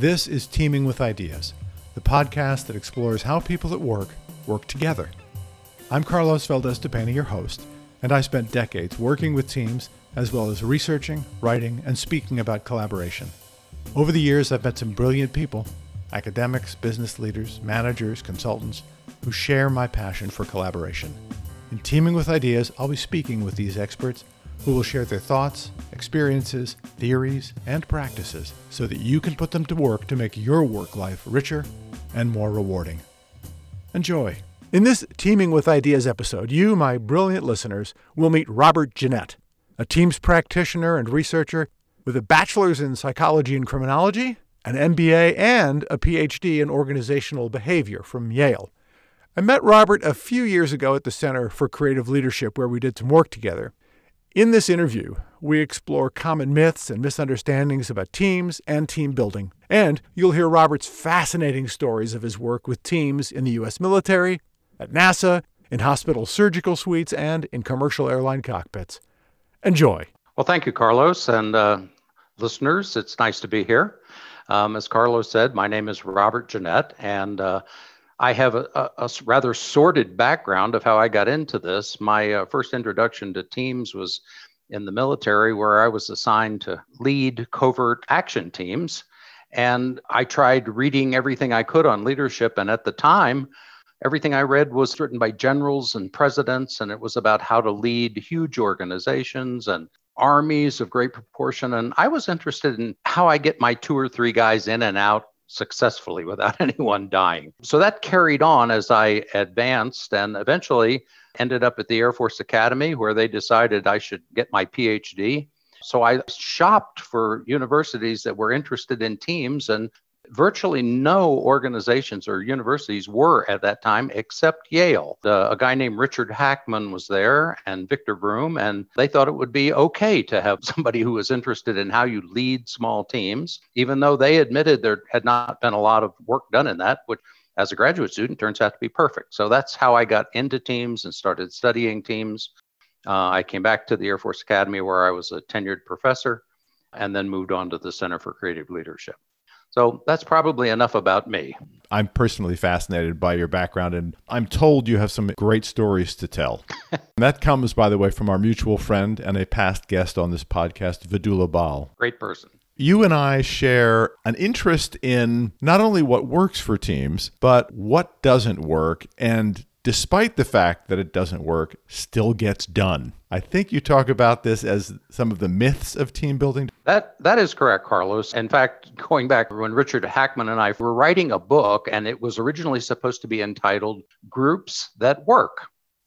This is Teaming with Ideas, the podcast that explores how people at work work together. I'm Carlos Valdes Dapena, your host, and I spent decades working with teams as well as researching, writing, and speaking about collaboration. Over the years, I've met some brilliant people academics, business leaders, managers, consultants who share my passion for collaboration. In Teaming with Ideas, I'll be speaking with these experts who will share their thoughts, experiences, theories, and practices so that you can put them to work to make your work life richer and more rewarding. Enjoy. In this Teaming with Ideas episode, you, my brilliant listeners, will meet Robert Ginnett, a Teams practitioner and researcher with a bachelor's in psychology and criminology, an MBA, and a PhD in organizational behavior from Yale. I met Robert a few years ago at the Center for Creative Leadership, where we did some work together. In this interview, we explore common myths and misunderstandings about teams and team building. And you'll hear Robert's fascinating stories of his work with teams in the U.S. military, at NASA, in hospital surgical suites, and in commercial airline cockpits. Enjoy. Well, thank you, Carlos, and uh, listeners. It's nice to be here. Um, as Carlos said, my name is Robert Ginnett, and uh, I have a, a, a, rather sordid background of how I got into this. My uh, first introduction to teams was in the military, where I was assigned to lead covert action teams. And I tried reading everything I could on leadership. And at the time, everything I read was written by generals and presidents, and it was about how to lead huge organizations and armies of great proportion. And I was interested in how I get my two or three guys in and out successfully without anyone dying. So that carried on as I advanced and eventually ended up at the Air Force Academy where they decided I should get my PhD. So I shopped for universities that were interested in teams and virtually no organizations or universities were at that time except Yale. A guy named Richard Hackman was there and Victor Vroom, and they thought it would be okay to have somebody who was interested in how you lead small teams, even though they admitted there had not been a lot of work done in that, which as a graduate student turns out to be perfect. So that's how I got into teams and started studying teams. Uh, I came back to the Air Force Academy where I was a tenured professor and then moved on to the Center for Creative Leadership. So that's probably enough about me. I'm personally fascinated by your background, and I'm told you have some great stories to tell. that comes, by the way, from our mutual friend and a past guest on this podcast, Vidula Bal. Great person. You and I share an interest in not only what works for teams, but what doesn't work, and despite the fact that it doesn't work, still gets done. I think you talk about this as some of the myths of team building. That that is correct, Carlos. In fact, going back when Richard Hackman and I were writing a book, and it was originally supposed to be entitled Groups That Work.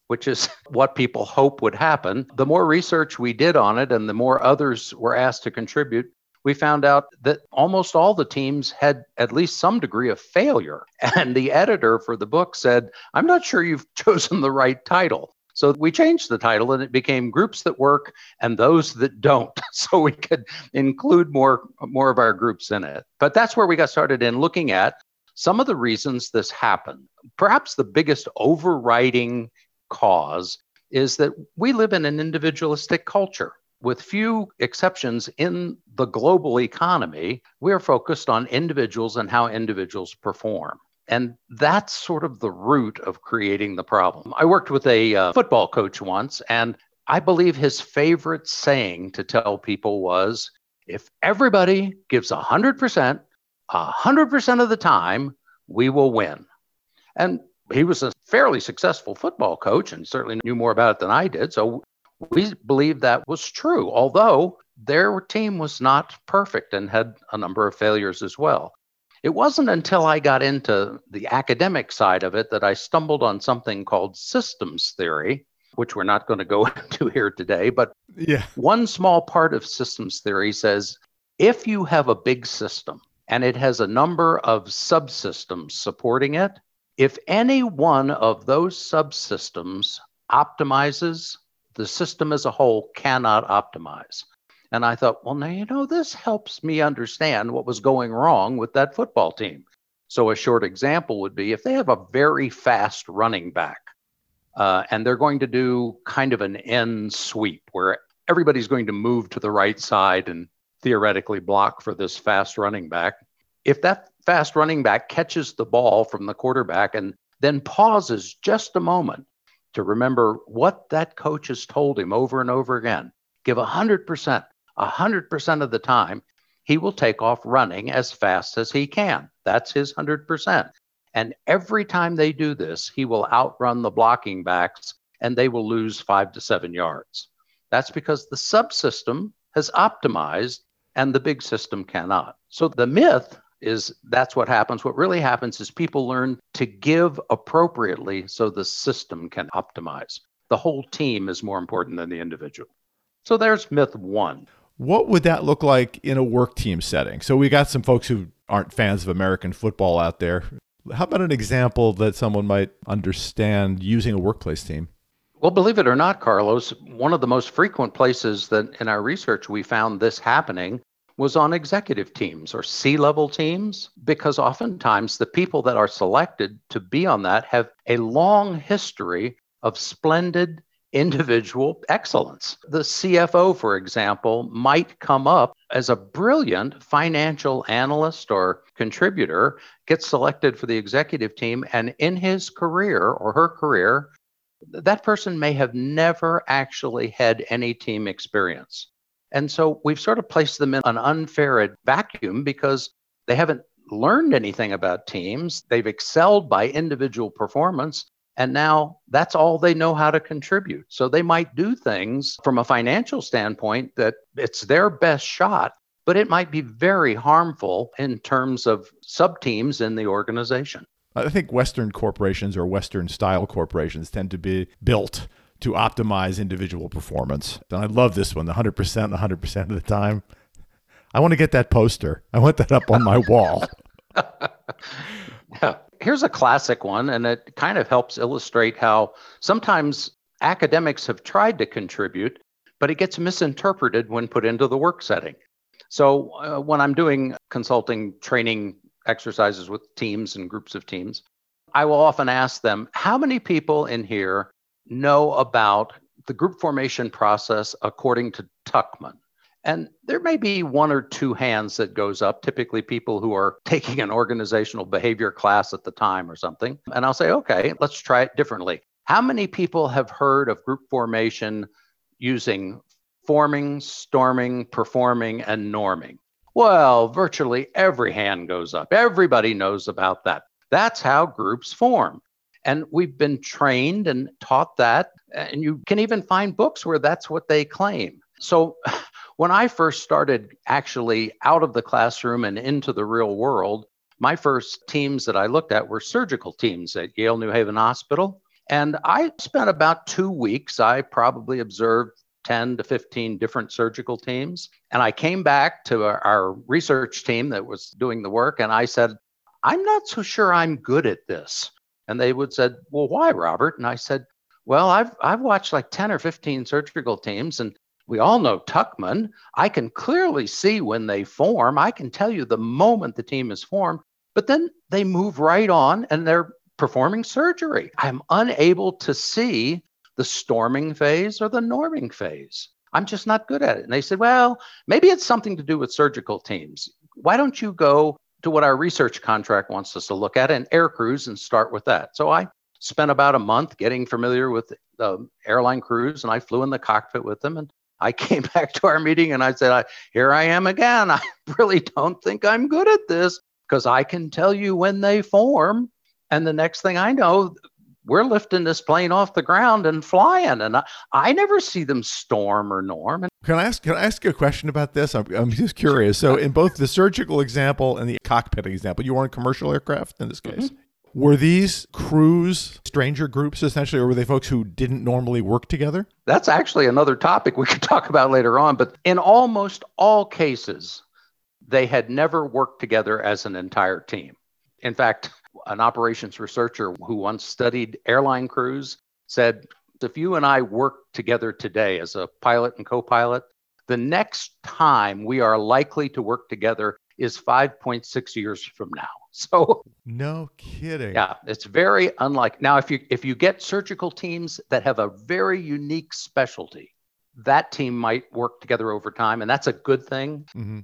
Which is what people hope would happen. The more research we did on it and the more others were asked to contribute, we found out that almost all the teams had at least some degree of failure. And the editor for the book said, I'm not sure you've chosen the right title. So we changed the title and it became Groups That Work and Those That Don't. So we could include more, more of our groups in it. But that's where we got started in looking at some of the reasons this happened. Perhaps the biggest overriding cause is that we live in an individualistic culture with few exceptions in the global economy, we're focused on individuals and how individuals perform. And that's sort of the root of creating the problem. I worked with a uh, football coach once, and I believe his favorite saying to tell people was if everybody gives 100%, 100% of the time, we will win. And he was a fairly successful football coach and certainly knew more about it than I did. So we believe that was true, although their team was not perfect and had a number of failures as well. It wasn't until I got into the academic side of it that I stumbled on something called systems theory, which we're not going to go into here today. But yeah. one small part of systems theory says if you have a big system and it has a number of subsystems supporting it, if any one of those subsystems optimizes the system as a whole cannot optimize. And I thought, well, now, you know, this helps me understand what was going wrong with that football team. So, a short example would be if they have a very fast running back uh, and they're going to do kind of an end sweep where everybody's going to move to the right side and theoretically block for this fast running back. if that fast running back catches the ball from the quarterback and then pauses just a moment to remember what that coach has told him over and over again, give 100%, 100% of the time, he will take off running as fast as he can. That's his 100%. And every time they do this, he will outrun the blocking backs and they will lose five to seven yards. That's because the subsystem has optimized and the big system cannot. So the myth is that's what happens. What really happens is people learn to give appropriately so the system can optimize. The whole team is more important than the individual. So there's myth one. What would that look like in a work team setting? So we got some folks who aren't fans of American football out there. How about an example that someone might understand using a workplace team? Well, believe it or not, Carlos, one of the most frequent places that in our research we found this happening was on executive teams or C level teams, because oftentimes the people that are selected to be on that have a long history of splendid individual excellence. The CFO, for example, might come up as a brilliant financial analyst or contributor, get selected for the executive team, and in his career or her career, that person may have never actually had any team experience. And so we've sort of placed them in an unfair vacuum because they haven't learned anything about teams. They've excelled by individual performance. And now that's all they know how to contribute. So they might do things from a financial standpoint that it's their best shot, but it might be very harmful in terms of sub teams in the organization. I think Western corporations or Western style corporations tend to be built to optimize individual performance. And I love this one, the 100%, 100% of the time. I want to get that poster. I want that up on my wall. yeah. Here's a classic one, and it kind of helps illustrate how sometimes academics have tried to contribute, but it gets misinterpreted when put into the work setting. So, uh, when I'm doing consulting training exercises with teams and groups of teams, I will often ask them, How many people in here know about the group formation process according to Tuckman. And there may be one or two hands that goes up, typically people who are taking an organizational behavior class at the time or something. And I'll say, okay, let's try it differently. How many people have heard of group formation using forming, storming, performing, and norming? Well, virtually every hand goes up. Everybody knows about that. That's how groups form. And we've been trained and taught that. And you can even find books where that's what they claim. So when I first started actually out of the classroom and into the real world, my first teams that I looked at were surgical teams at Yale New Haven Hospital. And I spent about two weeks. I probably observed 10 to 15 different surgical teams. And I came back to our, research team that was doing the work and I said, I'm not so sure I'm good at this. And they would said, "Well, why, Robert?" And I said, "Well, I've I've watched like 10 or 15 surgical teams and we all know Tuckman. I can clearly see when they form. I can tell you the moment the team is formed, but then they move right on and they're performing surgery. I'm unable to see the storming phase or the norming phase. I'm just not good at it. And they said, well, maybe it's something to do with surgical teams. Why don't you go to what our research contract wants us to look at and air crews and start with that. So I spent about a month getting familiar with the airline crews and I flew in the cockpit with them and I came back to our meeting and I said, Here I am again. I really don't think I'm good at this because I can tell you when they form. And the next thing I know, we're lifting this plane off the ground and flying. And I, I never see them storm or norm. Can I ask? Can I ask you a question about this? I'm, I'm just curious. So, in both the surgical example and the cockpit example, you were on commercial aircraft in this case. Mm-hmm. Were these crews stranger groups essentially, or were they folks who didn't normally work together? That's actually another topic we could talk about later on. But in almost all cases, they had never worked together as an entire team. In fact, an operations researcher who once studied airline crews said, if you and I work together today as a pilot and co pilot, the next time we are likely to work together is 5.6 years from now. So no kidding. Yeah, it's very unlike. Now if you if you get surgical teams that have a very unique specialty, that team might work together over time and that's a good thing. Mm-hmm.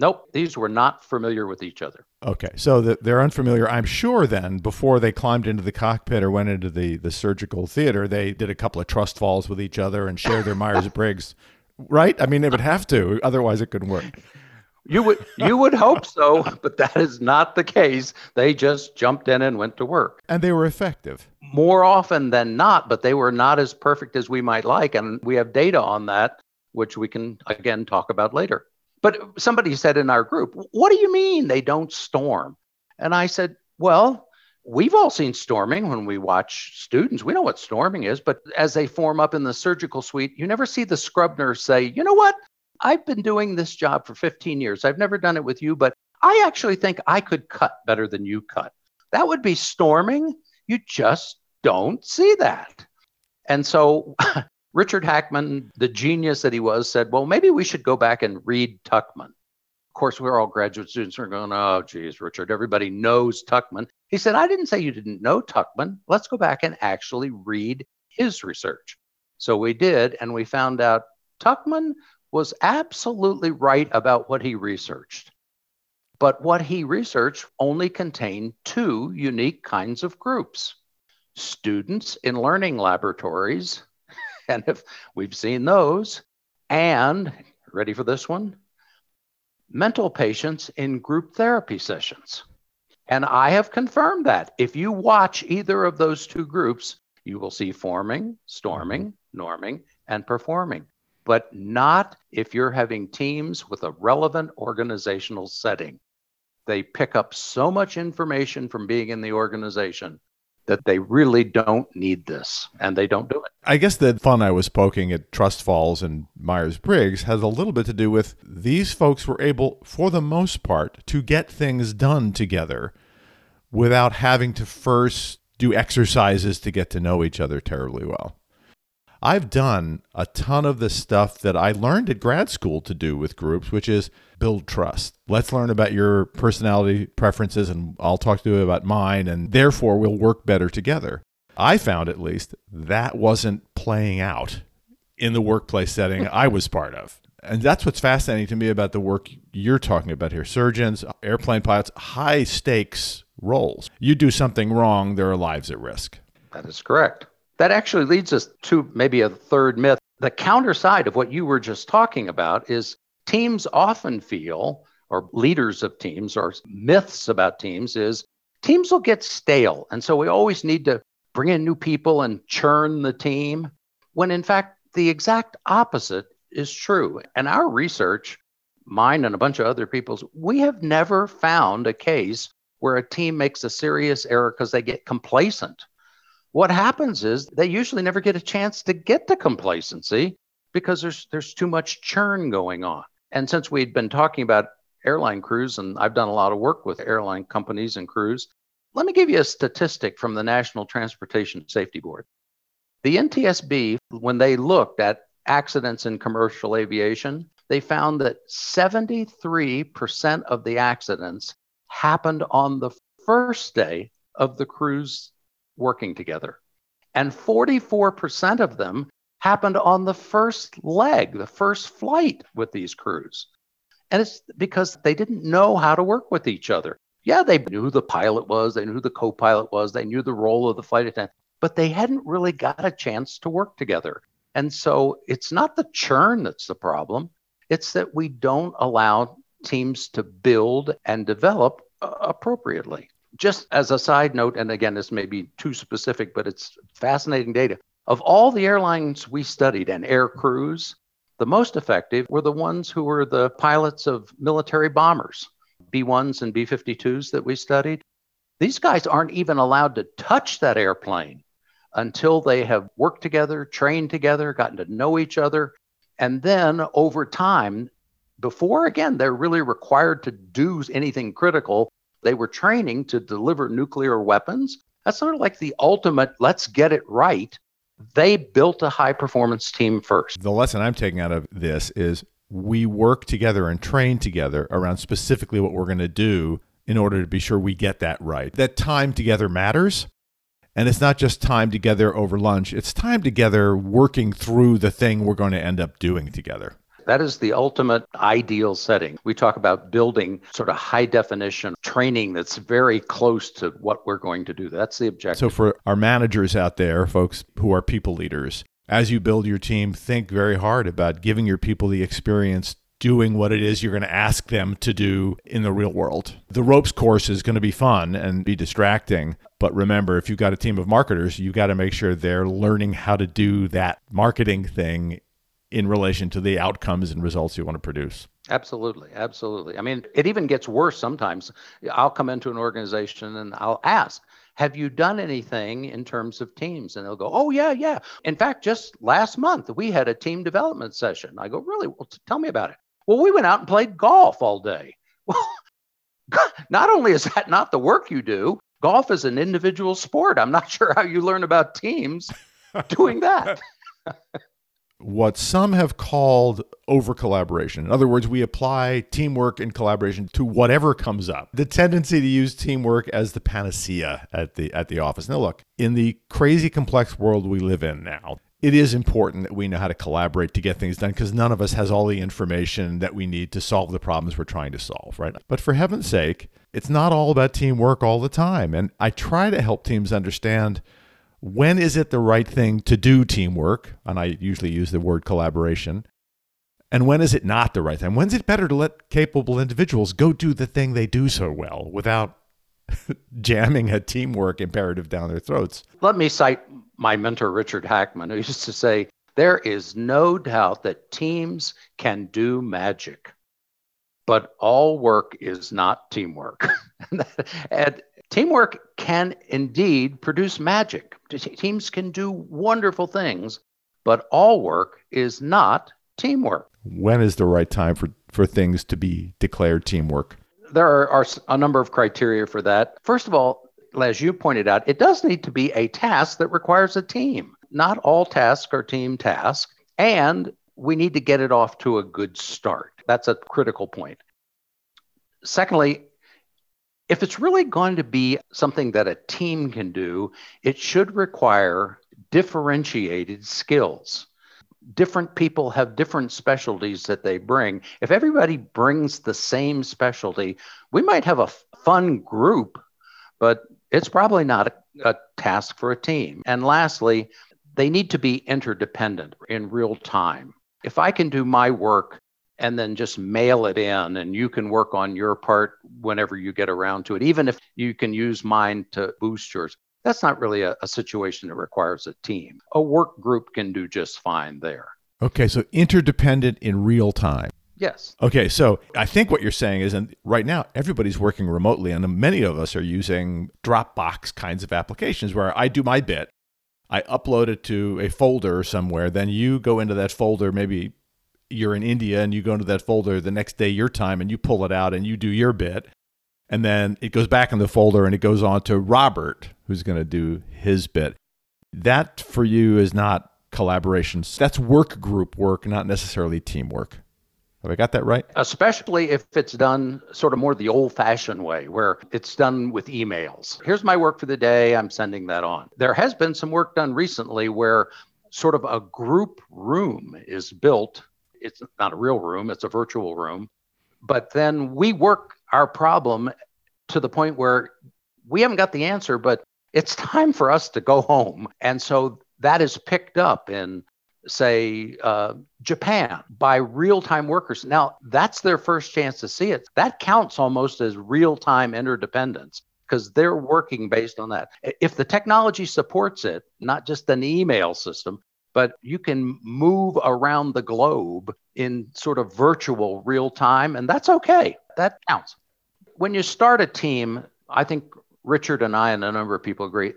Nope, these were not familiar with each other. Okay, so the, they're unfamiliar. I'm sure then, before they climbed into the cockpit or went into the, the surgical theater, they did a couple of trust falls with each other and shared their Myers Briggs, right? I mean, they would have to, otherwise, it couldn't work. You would you would hope so, but that is not the case. They just jumped in and went to work. And they were effective. More often than not, but they were not as perfect as we might like and we have data on that which we can again talk about later. But somebody said in our group, What do you mean they don't storm? And I said, Well, we've all seen storming when we watch students. We know what storming is, but as they form up in the surgical suite, you never see the scrub nurse say, You know what? I've been doing this job for 15 years. I've never done it with you, but I actually think I could cut better than you cut. That would be storming. You just don't see that. And so Richard Hackman, the genius that he was, said, well, maybe we should go back and read Tuckman. Of course, we're all graduate students. We're going, oh, geez, Richard, everybody knows Tuckman. He said, I didn't say you didn't know Tuckman. Let's go back and actually read his research. So we did, and we found out Tuckman was absolutely right about what he researched. But what he researched only contained two unique kinds of groups students in learning laboratories and if we've seen those, and ready for this one? Mental patients in group therapy sessions. And I have confirmed that. If you watch either of those two groups, you will see forming, storming, mm-hmm. norming, and performing, but not if you're having teams with a relevant organizational setting. They pick up so much information from being in the organization that they really don't need this and they don't do it. I guess the fun I was poking at Trust Falls and Myers Briggs has a little bit to do with these folks were able, for the most part, to get things done together without having to first do exercises to get to know each other terribly well. I've done a ton of the stuff that I learned at grad school to do with groups, which is build trust. Let's learn about your personality preferences, and I'll talk to you about mine, and therefore we'll work better together. I found at least that wasn't playing out in the workplace setting I was part of. And that's what's fascinating to me about the work you're talking about here. Surgeons, airplane pilots, high stakes roles. You do something wrong, there are lives at risk. That is correct. That actually leads us to maybe a third myth. The counter side of what you were just talking about is teams often feel, or leaders of teams, or myths about teams, is teams will get stale. And so we always need to bring in new people and churn the team, when in fact, the exact opposite is true. And our research, mine and a bunch of other people's, we have never found a case where a team makes a serious error because they get complacent what happens is they usually never get a chance to get to complacency because there's there's too much churn going on. And since we'd been talking about airline crews and I've done a lot of work with airline companies and crews, let me give you a statistic from the National Transportation Safety Board. The NTSB when they looked at accidents in commercial aviation, they found that 73% of the accidents happened on the first day of the crews working together. And 44% of them happened on the first leg, the first flight with these crews. And it's because they didn't know how to work with each other. Yeah, they knew who the pilot was, they knew who the co pilot was, they knew the role of the flight attendant, but they hadn't really got a chance to work together. And so it's not the churn that's the problem, it's that we don't allow teams to build and develop appropriately just as a side note, and again, this may be too specific, but it's fascinating data. Of all the airlines we studied and air crews, the most effective were the ones who were the pilots of military bombers, B 1s and B 52s that we studied. These guys aren't even allowed to touch that airplane until they have worked together, trained together, gotten to know each other. And then over time, before again, they're really required to do anything critical, they were training to deliver nuclear weapons. That's sort of like the ultimate let's get it right. They built a high performance team first. The lesson I'm taking out of this is we work together and train together around specifically what we're going to do in order to be sure we get that right. That time together matters. And it's not just time together over lunch, it's time together working through the thing we're going to end up doing together. That is the ultimate ideal setting. We talk about building sort of high definition training that's very close to what we're going to do. That's the objective. So, for our managers out there, folks who are people leaders, as you build your team, think very hard about giving your people the experience doing what it is you're going to ask them to do in the real world. The ropes course is going to be fun and be distracting. But remember, if you've got a team of marketers, you've got to make sure they're learning how to do that marketing thing in relation to the outcomes and results you want to produce. Absolutely. Absolutely. I mean, it even gets worse sometimes. I'll come into an organization and I'll ask, have you done anything in terms of teams? And they'll go, oh, yeah, yeah. In fact, just last month, we had a team development session. I go, really? Well, tell me about it. Well, we went out and played golf all day. Well, not only is that not the work you do, golf is an individual sport. I'm not sure how you learn about teams doing that. What some have called over collaboration. In other words, we apply teamwork and collaboration to whatever comes up. The tendency to use teamwork as the panacea at the at the office. Now look, in the crazy complex world we live in now, it is important that we know how to collaborate to get things done because none of us has all the information that we need to solve the problems we're trying to solve, right? But for heaven's sake, it's not all about teamwork all the time. And I try to help teams understand when is it the right thing to do teamwork? And I usually use the word collaboration. And when is it not the right thing? When's it better to let capable individuals go do the thing they do so well without jamming a teamwork imperative down their throats? Let me cite my mentor, Richard Hackman, who used to say, There is no doubt that teams can do magic, but all work is not teamwork. and teamwork can indeed produce magic. Teams can do wonderful things, but all work is not teamwork. When is the right time for, for things to be declared teamwork? There are, are a number of criteria for that. First of all, as you pointed out, it does need to be a task that requires a team. Not all tasks are team tasks, and we need to get it off to a good start. That's a critical point. Secondly, if it's really going to be something that a team can do, it should require differentiated skills. Different people have different specialties that they bring. If everybody brings the same specialty, we might have a fun group, but it's probably not a, a task for a team. And lastly, they need to be interdependent in real time. If I can do my work and then just mail it in and you can work on your part whenever you get around to it even if you can use mine to boost yours. That's not really a, a, situation that requires a team. A work group can do just fine there. Okay so interdependent in real time. Yes. Okay so i think what you're saying is and right now everybody's working remotely and many of us are using dropbox kinds of applications where i do my bit I upload it to a folder somewhere. Then you go into that folder, maybe you're in India and you go into that folder the next day your time and you pull it out and you do your bit and then it goes back in the folder and it goes on to Robert who's going to do his bit. That for you is not collaboration. That's work group work, not necessarily teamwork. Have I got that right? Especially if it's done sort of more the old fashioned way, where it's done with emails. Here's my work for the day. I'm sending that on. There has been some work done recently where sort of a group room is built it's not a real room, it's a virtual room. But then we work our problem to the point where we haven't got the answer, but it's time for us to go home. And so that is picked up in, say, uh, Japan by real time workers. Now, that's their first chance to see it. That counts almost as real time interdependence because they're working based on that. If the technology supports it, not just an email system, but you can move around the globe in sort of virtual real time, and that's okay. That counts. When you start a team, I think Richard and I and a number of people agree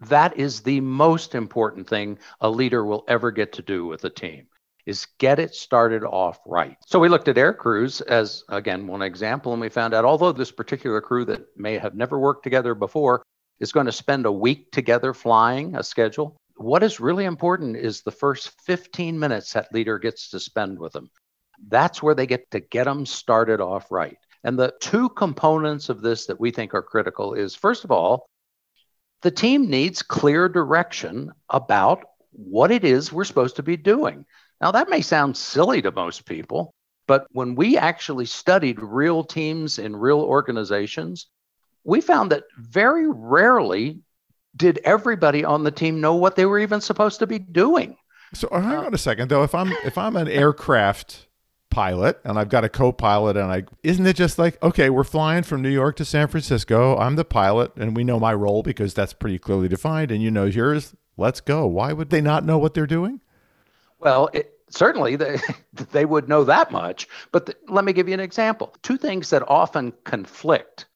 that is the most important thing a leader will ever get to do with a team is get it started off right. So we looked at air crews as again one example and we found out although this particular crew that may have never worked together before is going to spend a week together flying a schedule, what is really important is the first 15 minutes that leader gets to spend with them. That's where they get to get them started off right. And the two components of this that we think are critical is first of all, the team needs clear direction about what it is we're supposed to be doing. Now, that may sound silly to most people, but when we actually studied real teams in real organizations, we found that very rarely did everybody on the team know what they were even supposed to be doing. So uh, hang on a second though. If I'm if I'm an aircraft pilot and I've got a co-pilot and I isn't it just like okay we're flying from New York to San Francisco. I'm the pilot and we know my role because that's pretty clearly defined and you know yours. Let's go. Why would they not know what they're doing? Well it, certainly they, they would know that much but the, let me give you an example. Two things that often conflict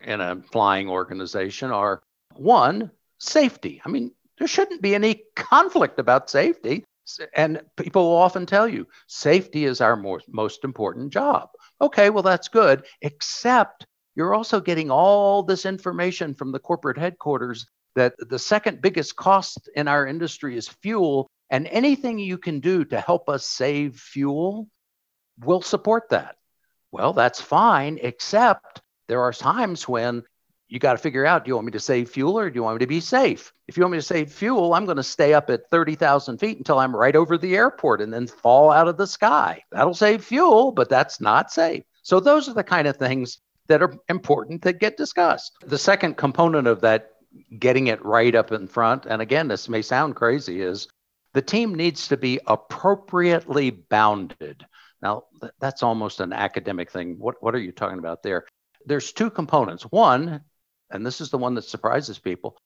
in a flying organization are one safety I mean there shouldn't be any conflict about safety and people often tell you safety is our most, most important job. Okay, well, that's good, except you're also getting all this information from the corporate headquarters that the second biggest cost in our industry is fuel. And anything you can do to help us save fuel will support that. Well, that's fine, except there are times when you got to figure out do you want me to save fuel or do you want me to be safe? If you want me to save fuel, I'm going to stay up at 30,000 feet until I'm right over the airport and then fall out of the sky. That'll save fuel, but that's not safe. So, those are the kind of things that are important that get discussed. The second component of that, getting it right up in front, and again, this may sound crazy, is the team needs to be appropriately bounded. Now, that's almost an academic thing. What, what are you talking about there? There's two components. One, and this is the one that surprises people,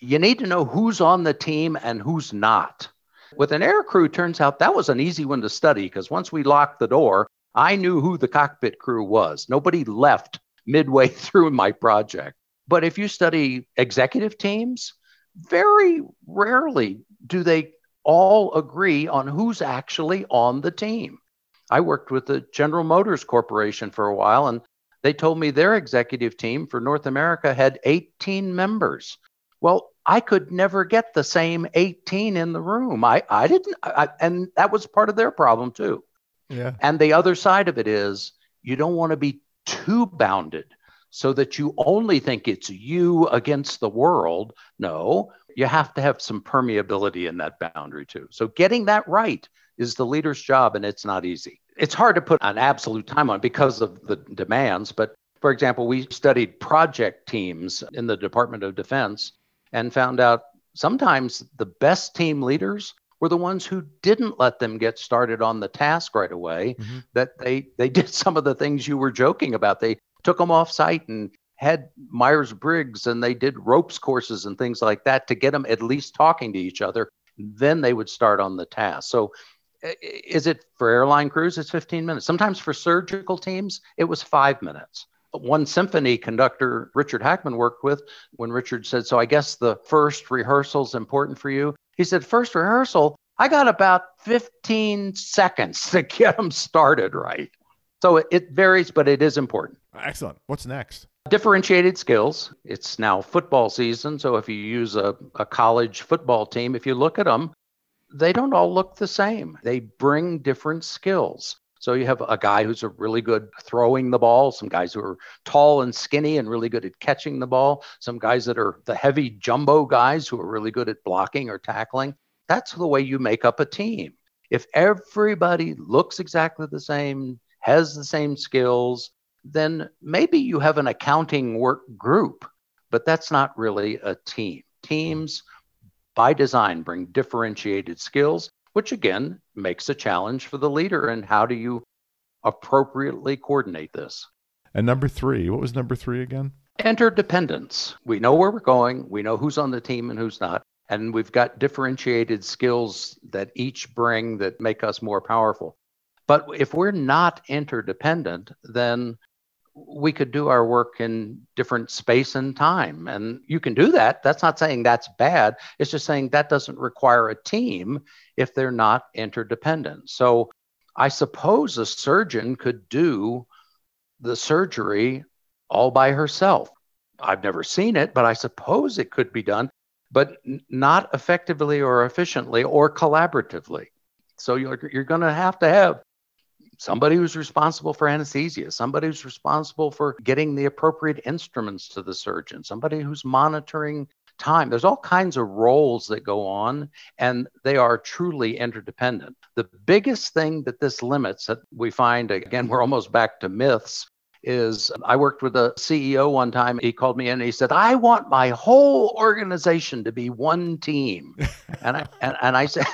you need to know who's on the team and who's not. With an air crew, turns out that was an easy one to study because once we locked the door, I knew who the cockpit crew was. Nobody left midway through my project. But if you study executive teams, very rarely do they all agree on who's actually on the team. I worked with the General Motors Corporation for a while, and they told me their executive team for North America had 18 members. Well, I could never get the same 18 in the room. I, I didn't, I, and that was part of their problem too. Yeah. And the other side of it is you don't want to be too bounded so that you only think it's you against the world. No, you have to have some permeability in that boundary too. So getting that right is the leader's job, and it's not easy it's hard to put an absolute time on because of the demands. But for example, we studied project teams in the Department of Defense and found out sometimes the best team leaders were the ones who didn't let them get started on the task right away mm-hmm. that they they did some of the things you were joking about they took them off site and had myers-briggs and they did ropes courses and things like that to get them at least talking to each other then they would start on the task so is it for airline crews? It's 15 minutes. Sometimes for surgical teams, it was five minutes. One symphony conductor Richard Hackman worked with, when Richard said, So I guess the first rehearsal is important for you. He said, First rehearsal, I got about 15 seconds to get them started right. So it varies, but it is important. Excellent. What's next? Differentiated skills. It's now football season. So if you use a, a college football team, if you look at them, they don't all look the same. They bring different skills. So you have a guy who's a really good throwing the ball, some guys who are tall and skinny and really good at catching the ball, some guys that are the heavy jumbo guys who are really good at blocking or tackling. That's the way you make up a team. If everybody looks exactly the same, has the same skills, then maybe you have an accounting work group, but that's not really a team. Teams by design bring differentiated skills, which again makes a challenge for the leader. And how do you appropriately coordinate this? And number three, what was number three again? Interdependence. We know where we're going, we know who's on the team and who's not. And we've got differentiated skills that each bring that make us more powerful. But if we're not interdependent, then we could do our work in different space and time. And you can do that. That's not saying that's bad. It's just saying that doesn't require a team if they're not interdependent. So I suppose a surgeon could do the surgery all by herself. I've never seen it, but I suppose it could be done, but not effectively or efficiently or collaboratively. So you're, you're going to have to have somebody who's responsible for anesthesia, somebody who's responsible for getting the appropriate instruments to the surgeon, somebody who's monitoring time. There's all kinds of roles that go on, and they are truly interdependent. The biggest thing that this limits that we find, again, we're almost back to myths, is I worked with a CEO one time. He called me in and he said, I want my whole organization to be one team. and I and, and I said,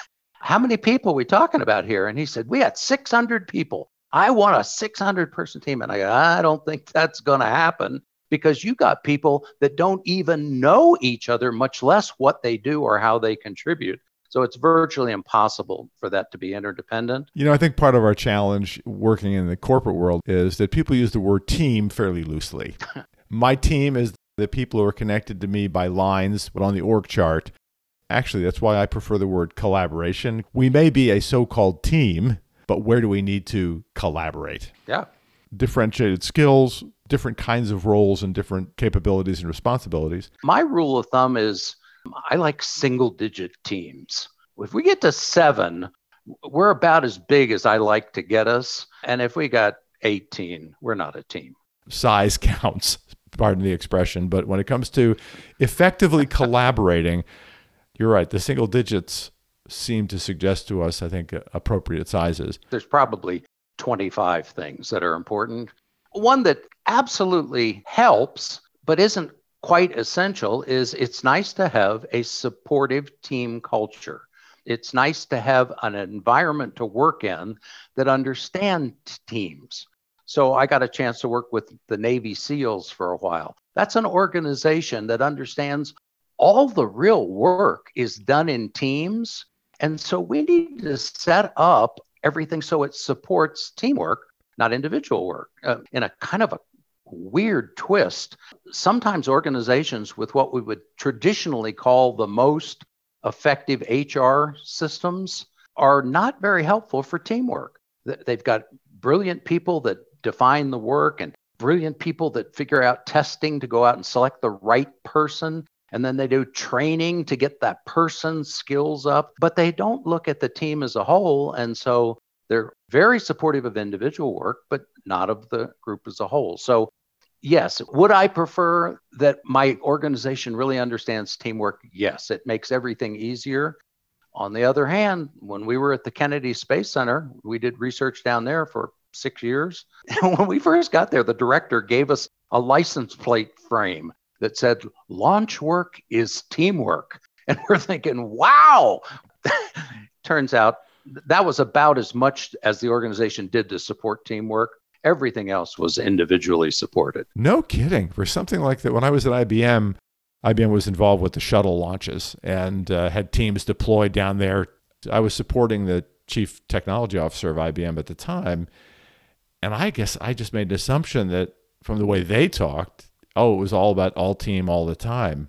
How many people are we talking about here? And he said, We had 600 people. I want a 600 person team. And I go, I don't think that's going to happen because you got people that don't even know each other, much less what they do or how they contribute. So it's virtually impossible for that to be interdependent. You know, I think part of our challenge working in the corporate world is that people use the word team fairly loosely. My team is the people who are connected to me by lines, but on the org chart. Actually, that's why I prefer the word collaboration. We may be a so called team, but where do we need to collaborate? Yeah. Differentiated skills, different kinds of roles, and different capabilities and responsibilities. My rule of thumb is I like single digit teams. If we get to seven, we're about as big as I like to get us. And if we got 18, we're not a team. Size counts, pardon the expression. But when it comes to effectively collaborating, you're right. The single digits seem to suggest to us, I think, appropriate sizes. There's probably 25 things that are important. One that absolutely helps, but isn't quite essential is it's nice to have a supportive team culture. It's nice to have an environment to work in that understands teams. So I got a chance to work with the Navy SEALs for a while. That's an organization that understands all the real work is done in teams. And so we need to set up everything so it supports teamwork, not individual work, uh, in a kind of a weird twist. Sometimes organizations with what we would traditionally call the most effective HR systems are not very helpful for teamwork. They've got brilliant people that define the work and brilliant people that figure out testing to go out and select the right person. And then they do training to get that person's skills up, but they don't look at the team as a whole. And so they're very supportive of individual work, but not of the group as a whole. So, yes, would I prefer that my organization really understands teamwork? Yes, it makes everything easier. On the other hand, when we were at the Kennedy Space Center, we did research down there for six years. And when we first got there, the director gave us a license plate frame that said, Launch work is teamwork. And we're thinking, wow. Turns out that was about as much as the organization did to support teamwork. Everything else was individually supported. No kidding. For something like that, when I was at IBM, IBM was involved with the shuttle launches and uh, had teams deployed down there. I was supporting the chief technology officer of IBM at the time. And I guess I just made an assumption that from the way they talked, oh, it was all about all team all the time.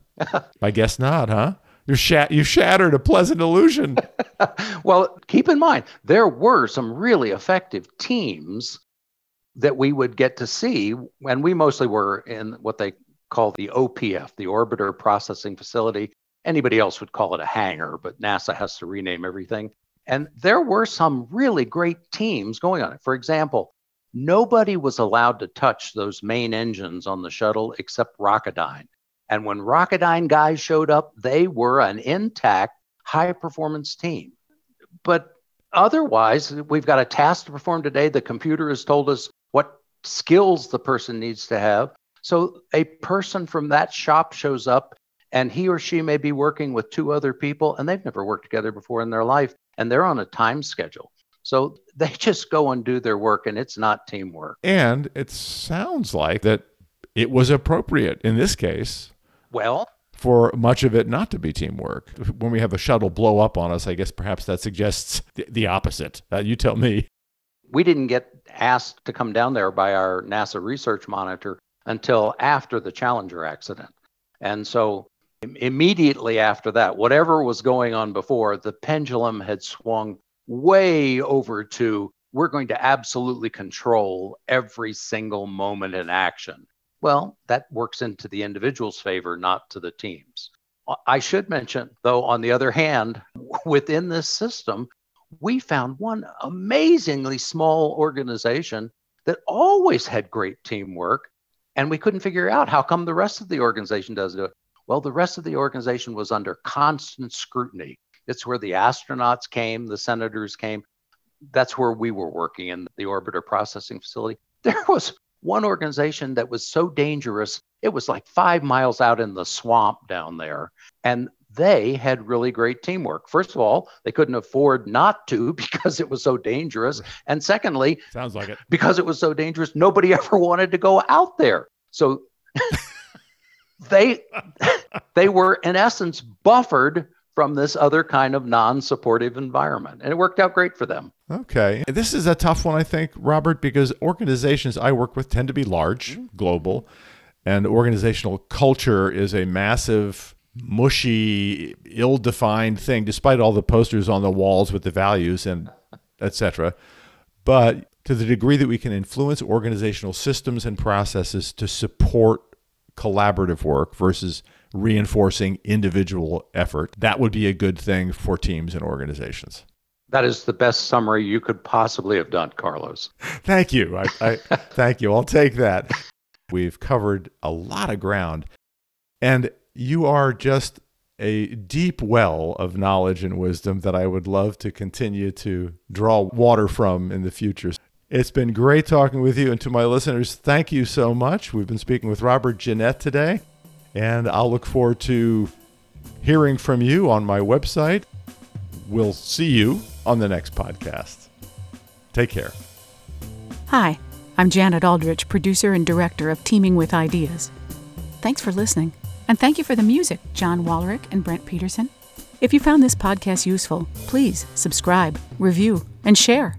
I guess not, huh? You shat you shattered a pleasant illusion. well, keep in mind there were some really effective teams that we would get to see, and we mostly were in what they call the OPF, the Orbiter Processing Facility. Anybody else would call it a hangar, but NASA has to rename everything. And there were some really great teams going on it. For example, nobody was allowed to touch those main engines on the shuttle except Rocketdyne. And when Rocketdyne guys showed up, they were an intact, high performance team. But otherwise, we've got a task to perform today. The computer has told us what skills the person needs to have. So a person from that shop shows up and he or she may be working with two other people and they've never worked together before in their life and they're on a time schedule. So they just go and do their work and it's not teamwork. And it sounds like that it was appropriate in this case well, for much of it not to be teamwork. When we have a shuttle blow up on us, I guess perhaps that suggests the, the opposite. Uh, you tell me. We didn't get asked to come down there by our NASA research monitor until after the Challenger accident. And so immediately after that, whatever was going on before, the pendulum had swung way over to we're going to absolutely control every single moment in action. Well, that works into the individual's favor, not to the team's. I should mention, though, on the other hand, within this system, we found one amazingly small organization that always had great teamwork, and we couldn't figure out how come the rest of the organization doesn't do it. Well, the rest of the organization was under constant scrutiny. It's where the astronauts came, the senators came. That's where we were working in the orbiter processing facility. There was one organization that was so dangerous, it was like five miles out in the swamp down there. And they had really great teamwork. First of all, they couldn't afford not to because it was so dangerous. And secondly, sounds like it. Because it was so dangerous, nobody ever wanted to go out there. So they they were in essence buffered from this other kind of non-supportive environment. And it worked out great for them. Okay. This is a tough one i think robert because organizations i work with tend to be large mm-hmm. global and organizational culture is a massive mushy ill-defined thing despite all the posters on the walls with the values and etc but to the degree that we can influence organizational systems and processes to support collaborative work versus reinforcing individual effort. That would be a good thing for teams and organizations. That is the best summary you could possibly have done, Carlos. Thank you. I, I thank you. I'll take that. We've covered a lot of ground, and you are just a deep well of knowledge and wisdom that I would love to continue to draw water from in the future. It's been great talking with you. And to my listeners, thank you so much. We've been speaking with Robert Ginnett today, and I'll look forward to hearing from you on my website. We'll see you on the next podcast. Take care. Hi, I'm Janet Aldrich, producer and director of Teaming with Ideas. Thanks for listening, and thank you for the music, John Wallerick and Brent Peterson. If you found this podcast useful, please subscribe, review, and share.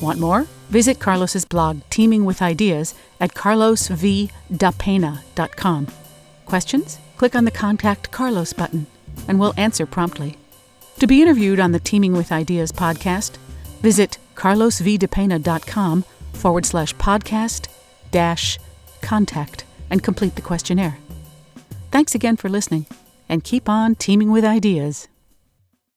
Want more? Visit Carlos's blog, Teaming with Ideas, at carlosvdapena.com. Questions? Click on the Contact Carlos button, and we'll answer promptly. To be interviewed on the Teaming with Ideas podcast, visit carlosvdapena.com forward slash podcast dash contact and complete the questionnaire. Thanks again for listening, and keep on teaming with ideas.